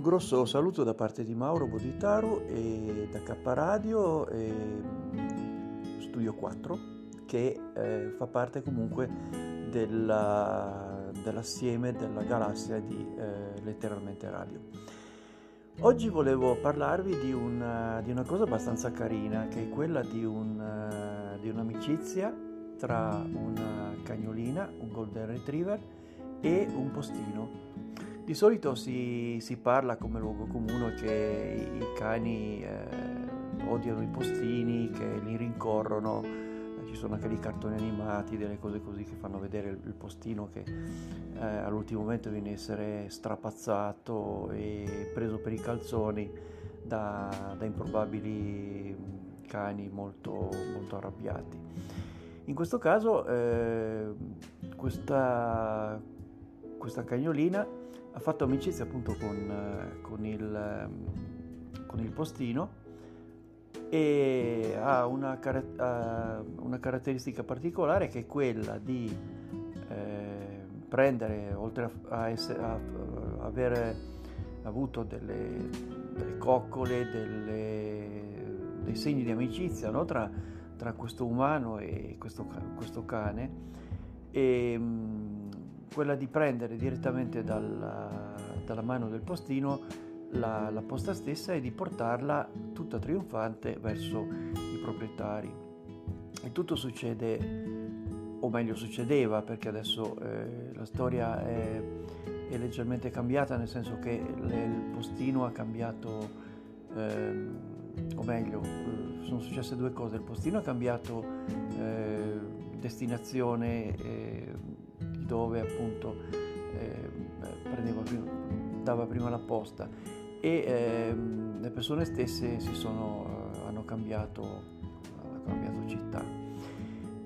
Un grosso saluto da parte di Mauro Boditaru e da K Radio e Studio 4 che eh, fa parte comunque della, dell'assieme della galassia di eh, Letteralmente Radio. Oggi volevo parlarvi di una, di una, cosa abbastanza carina che è quella di, un, di un'amicizia tra una cagnolina, un golden retriever e un postino di solito si, si, parla come luogo comune che i cani eh, odiano i postini, che li rincorrono, ci sono anche dei cartoni animati, delle cose così che fanno vedere il, il postino che eh, all'ultimo momento viene a essere strapazzato e preso per i calzoni da, da improbabili cani molto, molto arrabbiati. In questo caso eh, questa, questa cagnolina ha fatto amicizia appunto con, eh, con, il, ehm, con il, postino e ha una, ha una, caratteristica particolare che è quella di eh, prendere, oltre a, essere, a, a aver avuto delle, delle coccole, delle, dei segni di amicizia no? tra, tra, questo umano e questo, questo cane, e, quella di prendere direttamente dalla, dalla mano del postino la, la, posta stessa e di portarla tutta trionfante verso i proprietari. E tutto succede, o meglio succedeva, perché adesso eh, la storia è, è, leggermente cambiata, nel senso che le, il postino ha cambiato, eh, o meglio, eh, sono successe due cose, il postino ha cambiato eh, destinazione eh, dove appunto eh, prima, dava prima la posta e eh, le persone stesse sono, eh, hanno, cambiato, hanno cambiato città.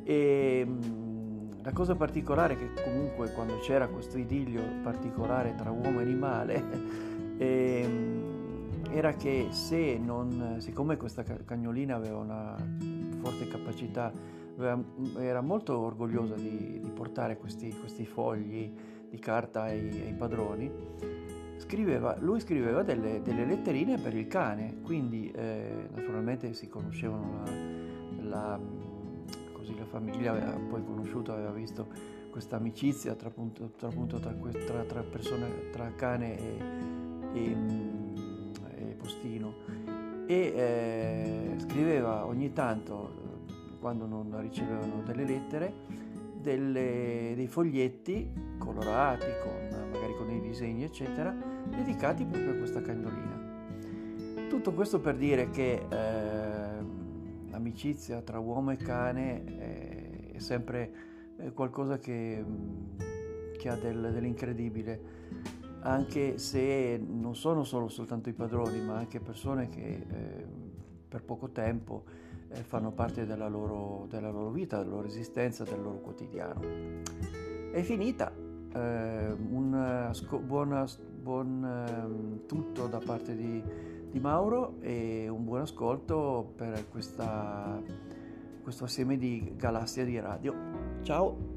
E, la cosa particolare è che comunque quando c'era questo idillio particolare tra uomo e animale eh, era che se non, siccome questa cagnolina aveva una forte capacità era molto orgogliosa di, di portare questi, questi, fogli di carta ai, ai padroni. Scriveva, lui scriveva delle, delle, letterine per il cane, quindi eh, naturalmente si conoscevano la, la, così la famiglia, aveva poi conosciuto, aveva visto questa amicizia tra, appunto, tra, tra, tra, tra, persone, tra cane e, e, e postino. E eh, scriveva ogni tanto quando non ricevevano delle lettere, delle, dei foglietti colorati, con, magari con dei disegni, eccetera, dedicati proprio a questa cagnolina. Tutto questo per dire che eh, l'amicizia tra uomo e cane è, è sempre eh, qualcosa che, che ha del, dell'incredibile, anche se non sono solo soltanto i padroni, ma anche persone che eh, per poco tempo eh, fanno parte della loro, della loro, vita, della loro esistenza, del loro quotidiano. È finita, eh, un asco- buon, buon eh, tutto da parte di, di, Mauro e un buon ascolto per questa, questo assieme di galassia di radio. Ciao!